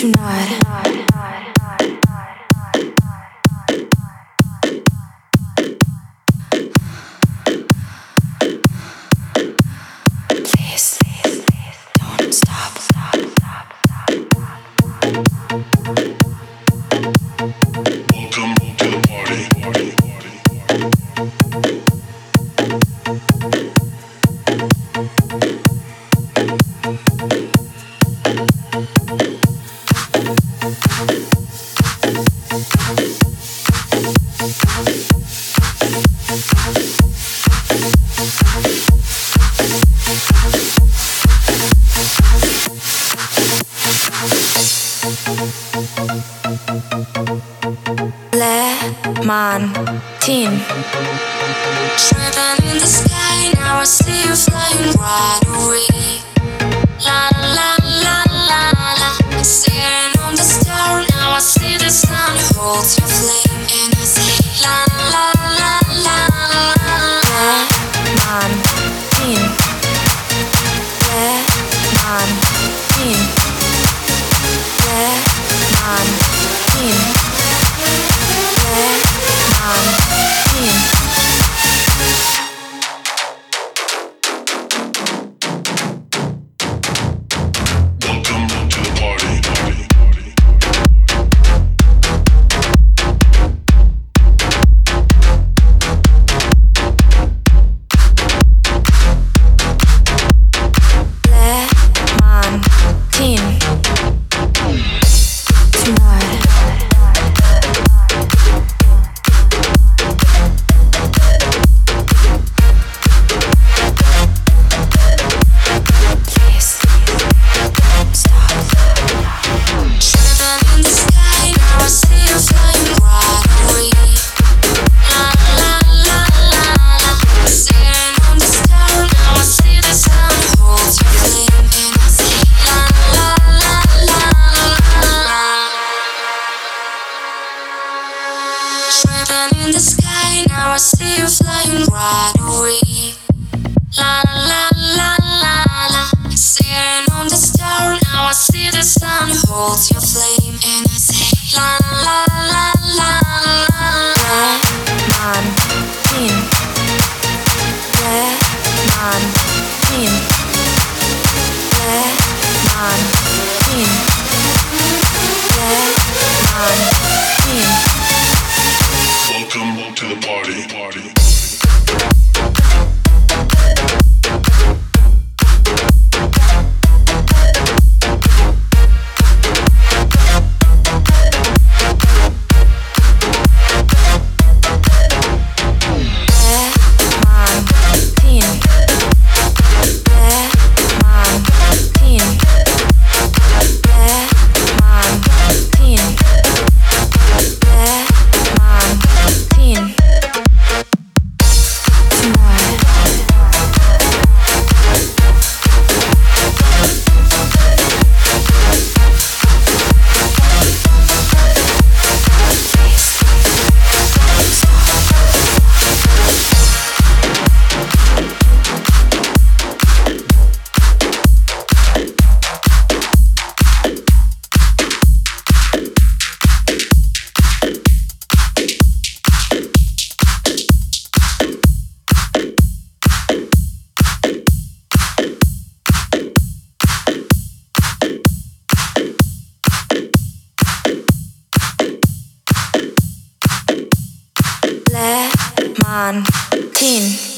Welcome to the party. party. party. Lemon Driven in the sky, now I see you flying right away. La la la la la. Staring on the star, now I see the sun holds holds your flame in his hand. Clementine